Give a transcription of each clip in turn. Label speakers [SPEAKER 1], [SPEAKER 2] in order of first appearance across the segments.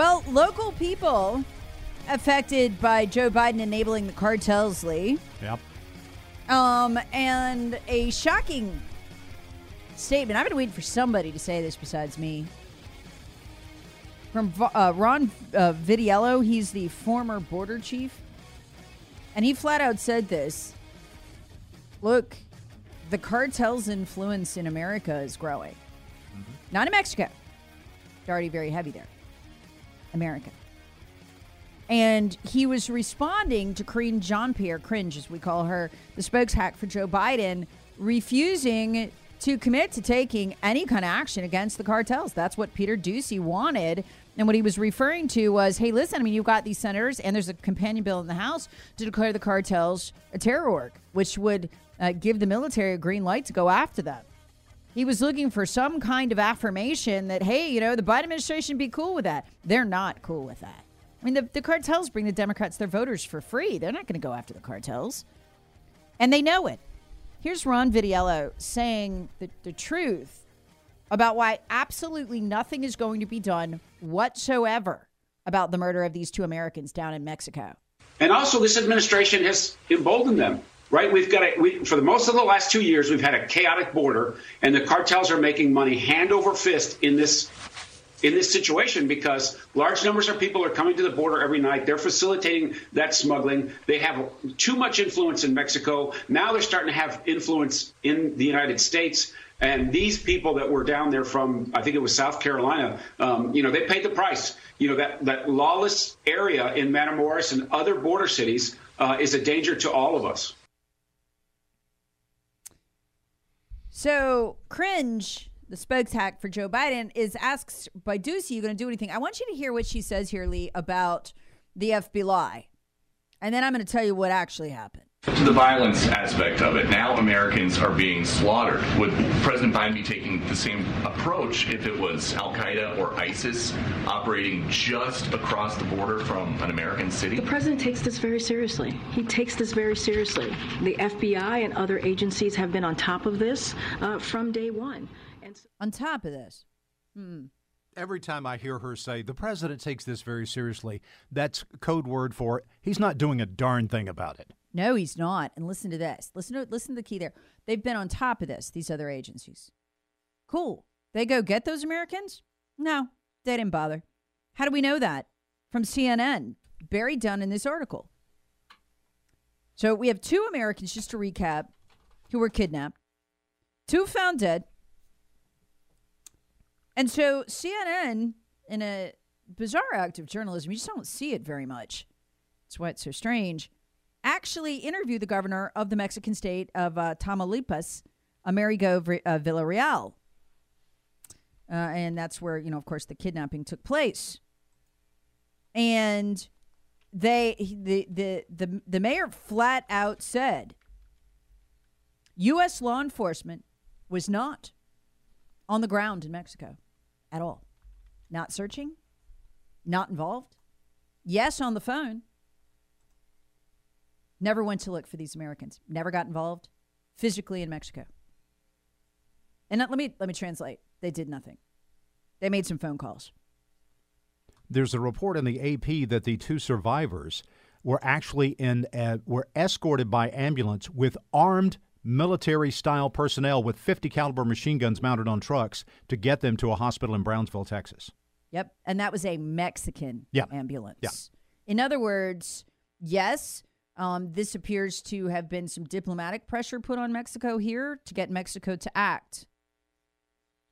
[SPEAKER 1] Well, local people affected by Joe Biden enabling the cartels, Lee.
[SPEAKER 2] Yep.
[SPEAKER 1] Um, and a shocking statement. I've been waiting for somebody to say this besides me. From uh, Ron uh, Vitiello, he's the former border chief. And he flat out said this Look, the cartel's influence in America is growing. Not in Mexico. They're already very heavy there. America. And he was responding to Karine Jean Pierre, cringe as we call her, the spokeshack for Joe Biden, refusing to commit to taking any kind of action against the cartels. That's what Peter Doocy wanted. And what he was referring to was hey, listen, I mean, you've got these senators, and there's a companion bill in the House to declare the cartels a terror org, which would uh, give the military a green light to go after them. He was looking for some kind of affirmation that, hey, you know, the Biden administration be cool with that. They're not cool with that. I mean, the, the cartels bring the Democrats their voters for free. They're not going to go after the cartels. And they know it. Here's Ron Vitiello saying the, the truth about why absolutely nothing is going to be done whatsoever about the murder of these two Americans down in Mexico.
[SPEAKER 3] And also, this administration has emboldened them, right? We've got a, we, for the most of the last two years, we've had a chaotic border, and the cartels are making money hand over fist in this in this situation because large numbers of people are coming to the border every night. They're facilitating that smuggling. They have too much influence in Mexico. Now they're starting to have influence in the United States. And these people that were down there from, I think it was South Carolina, um, you know, they paid the price. You know, that, that lawless area in Matamoros and other border cities uh, is a danger to all of us.
[SPEAKER 1] So, cringe, the spokes hack for Joe Biden, is asked by Doocy, you going to do anything? I want you to hear what she says here, Lee, about the FBI. And then I'm going to tell you what actually happened.
[SPEAKER 4] To the violence aspect of it, now Americans are being slaughtered. Would President Biden be taking the same approach if it was Al Qaeda or ISIS operating just across the border from an American city?
[SPEAKER 5] The president takes this very seriously. He takes this very seriously. The FBI and other agencies have been on top of this uh, from day one.
[SPEAKER 1] And so- on top of this, hmm.
[SPEAKER 2] Every time I hear her say the president takes this very seriously, that's code word for he's not doing a darn thing about it.
[SPEAKER 1] No, he's not. And listen to this. Listen to listen to the key there. They've been on top of this, these other agencies. Cool. They go get those Americans? No, they didn't bother. How do we know that? From CNN, buried down in this article. So we have two Americans, just to recap, who were kidnapped, two found dead. And so CNN, in a bizarre act of journalism, you just don't see it very much. That's why it's so strange actually interviewed the governor of the Mexican state of uh, Tamaulipas, Américo uh, Villarreal. Uh, and that's where, you know, of course, the kidnapping took place. And they the the the the mayor flat out said U.S. law enforcement was not on the ground in Mexico at all, not searching, not involved. Yes, on the phone. Never went to look for these Americans. Never got involved physically in Mexico. And let me let me translate. They did nothing. They made some phone calls.
[SPEAKER 2] There's a report in the AP that the two survivors were actually in uh, were escorted by ambulance with armed military style personnel with 50 caliber machine guns mounted on trucks to get them to a hospital in Brownsville, Texas.
[SPEAKER 1] Yep, and that was a Mexican
[SPEAKER 2] Yeah.
[SPEAKER 1] ambulance.
[SPEAKER 2] Yeah.
[SPEAKER 1] In other words, yes, um, this appears to have been some diplomatic pressure put on Mexico here to get Mexico to act.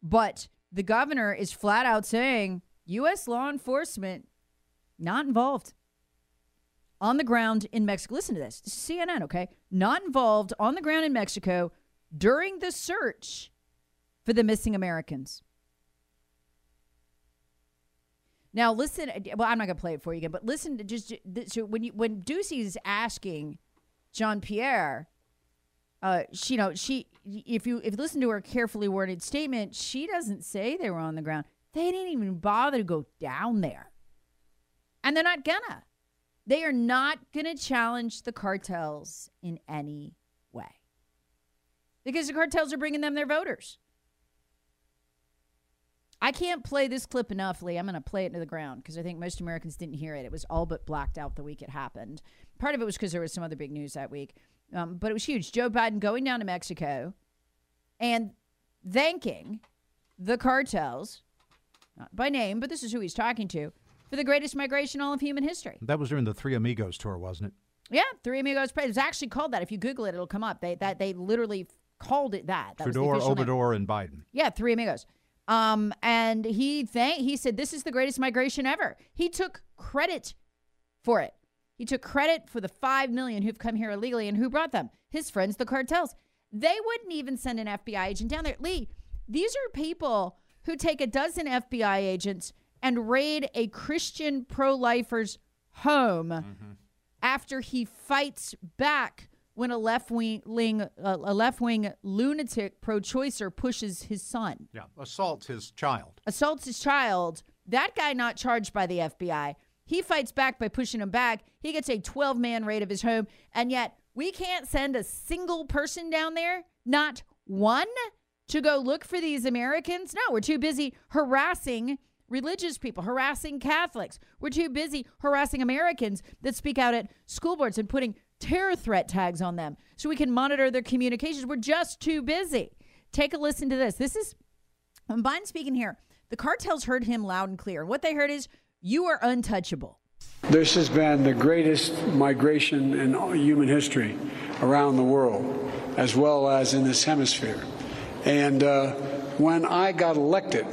[SPEAKER 1] But the governor is flat out saying U.S. law enforcement not involved on the ground in Mexico. Listen to this. This is CNN, okay? Not involved on the ground in Mexico during the search for the missing Americans. Now listen. Well, I'm not going to play it for you again, but listen to just so when you when Doocy's asking Jean Pierre, uh, she, you know, she if you if you listen to her carefully worded statement, she doesn't say they were on the ground. They didn't even bother to go down there, and they're not gonna. They are not gonna challenge the cartels in any way because the cartels are bringing them their voters. I can't play this clip enough, Lee. I'm going to play it into the ground because I think most Americans didn't hear it. It was all but blacked out the week it happened. Part of it was because there was some other big news that week, um, but it was huge. Joe Biden going down to Mexico and thanking the cartels, not by name, but this is who he's talking to, for the greatest migration in all of human history.
[SPEAKER 2] That was during the Three Amigos tour, wasn't it?
[SPEAKER 1] Yeah, Three Amigos. It was actually called that. If you Google it, it'll come up. They that they literally called it that. that was the
[SPEAKER 2] Trudeau,
[SPEAKER 1] official name.
[SPEAKER 2] And Biden.
[SPEAKER 1] Yeah, Three Amigos. Um, and he thank he said this is the greatest migration ever. He took credit for it. He took credit for the five million who've come here illegally and who brought them. His friends, the cartels. They wouldn't even send an FBI agent down there. Lee, these are people who take a dozen FBI agents and raid a Christian pro-lifer's home after he fights back when a left wing a left wing lunatic pro-choicer pushes his son
[SPEAKER 2] Yeah, assaults his child.
[SPEAKER 1] assaults his child. That guy not charged by the FBI. He fights back by pushing him back. He gets a 12 man raid of his home. And yet we can't send a single person down there, not one, to go look for these Americans. No, we're too busy harassing religious people, harassing Catholics. We're too busy harassing Americans that speak out at school boards and putting terror threat tags on them so we can monitor their communications. We're just too busy. Take a listen to this. This is when Biden's speaking here, the cartels heard him loud and clear. And what they heard is, you are untouchable.
[SPEAKER 6] This has been the greatest migration in human history around the world, as well as in this hemisphere. And uh, when I got elected,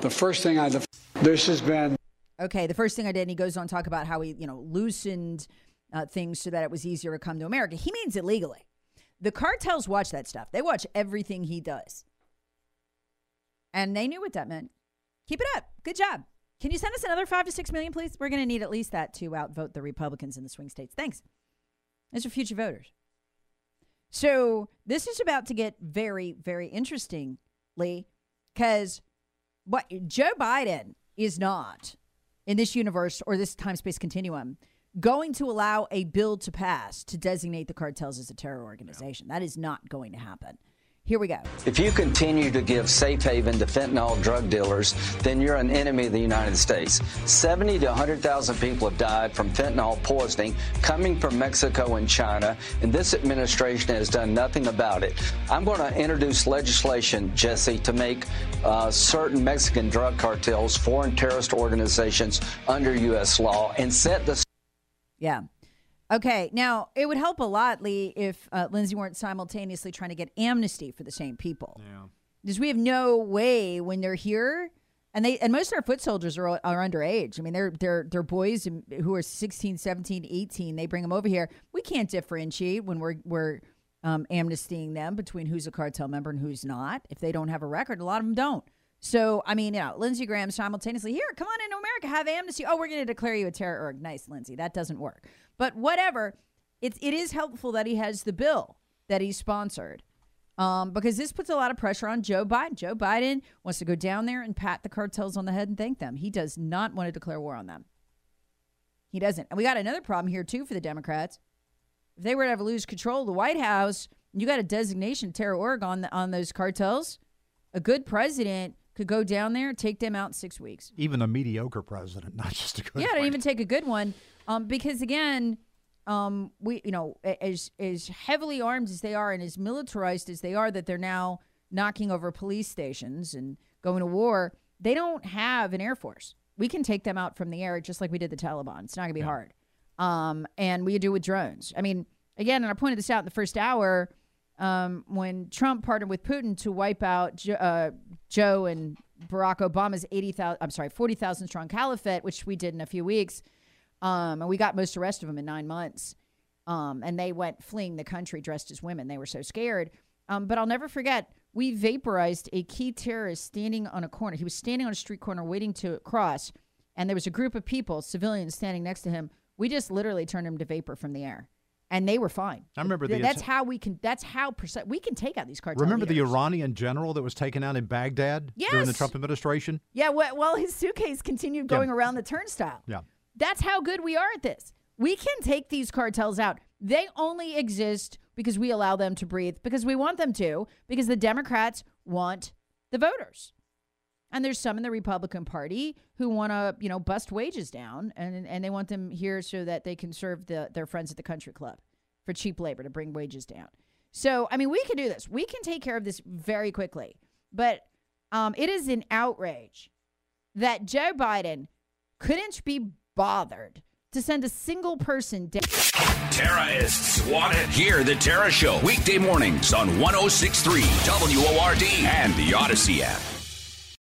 [SPEAKER 6] the first thing I, this has been
[SPEAKER 1] Okay, the first thing I did, and he goes on to talk about how he, you know, loosened uh, things so that it was easier to come to America. He means it legally. The cartels watch that stuff. They watch everything he does. And they knew what that meant. Keep it up. Good job. Can you send us another five to six million, please? We're going to need at least that to outvote the Republicans in the swing states. Thanks. Those are future voters. So this is about to get very, very interesting, Lee, because what Joe Biden is not in this universe or this time space continuum going to allow a bill to pass to designate the cartels as a terror organization. That is not going to happen. Here we go.
[SPEAKER 7] If you continue to give safe haven to fentanyl drug dealers, then you're an enemy of the United States. 70 to 100,000 people have died from fentanyl poisoning coming from Mexico and China, and this administration has done nothing about it. I'm going to introduce legislation, Jesse, to make uh, certain Mexican drug cartels foreign terrorist organizations under U.S. law and set the
[SPEAKER 1] Yeah. Okay. Now, it would help a lot, Lee, if uh, Lindsay weren't simultaneously trying to get amnesty for the same people.
[SPEAKER 2] Yeah.
[SPEAKER 1] Because we have no way when they're here, and they and most of our foot soldiers are, are underage. I mean, they're they're they're boys who are 16, 17, 18. They bring them over here. We can't differentiate when we're we're um, amnestying them between who's a cartel member and who's not. If they don't have a record, a lot of them don't. So, I mean, you know, Lindsey Graham simultaneously, here, come on into America, have amnesty. Oh, we're going to declare you a terror org. Nice, Lindsey. That doesn't work. But whatever, it's, it is helpful that he has the bill that he sponsored um, because this puts a lot of pressure on Joe Biden. Joe Biden wants to go down there and pat the cartels on the head and thank them. He does not want to declare war on them. He doesn't. And we got another problem here, too, for the Democrats. If they were to ever lose control of the White House, you got a designation terror org on, the, on those cartels, a good president could go down there, take them out in six weeks.
[SPEAKER 2] Even a mediocre president, not just a good. One.
[SPEAKER 1] Yeah, don't even take a good one, um, because again, um, we you know as as heavily armed as they are and as militarized as they are, that they're now knocking over police stations and going to war. They don't have an air force. We can take them out from the air just like we did the Taliban. It's not gonna be yeah. hard. Um, and we do with drones. I mean, again, and I pointed this out in the first hour um, when Trump partnered with Putin to wipe out jo- uh, Joe and Barack Obama's 80,000, I'm sorry, 40,000 strong caliphate, which we did in a few weeks. Um, and we got most of the rest of them in nine months. Um, and they went fleeing the country dressed as women. They were so scared. Um, but I'll never forget, we vaporized a key terrorist standing on a corner. He was standing on a street corner waiting to cross. And there was a group of people, civilians, standing next to him. We just literally turned him to vapor from the air and they were fine.
[SPEAKER 2] I remember the
[SPEAKER 1] that's how we can. That's how percent we can take out these cartels.
[SPEAKER 2] Remember
[SPEAKER 1] leaders.
[SPEAKER 2] the Iranian general that was taken out in Baghdad
[SPEAKER 1] yes.
[SPEAKER 2] during the Trump administration?
[SPEAKER 1] Yeah. Well, well his suitcase continued going
[SPEAKER 2] yeah.
[SPEAKER 1] around the turnstile.
[SPEAKER 2] Yeah.
[SPEAKER 1] That's how good we are at this. We can take these cartels out. They only exist because we allow them to breathe, because we want them to, because the Democrats want the voters. And there's some in the Republican Party who want to, you know, bust wages down, and and they want them here so that they can serve the, their friends at the country club for cheap labor to bring wages down. So, I mean, we can do this. We can take care of this very quickly. But um, it is an outrage that Joe Biden couldn't be bothered to send a single person down.
[SPEAKER 8] Terrorists wanted. Hear the Tara Show weekday mornings on 1063 WORD and the Odyssey app.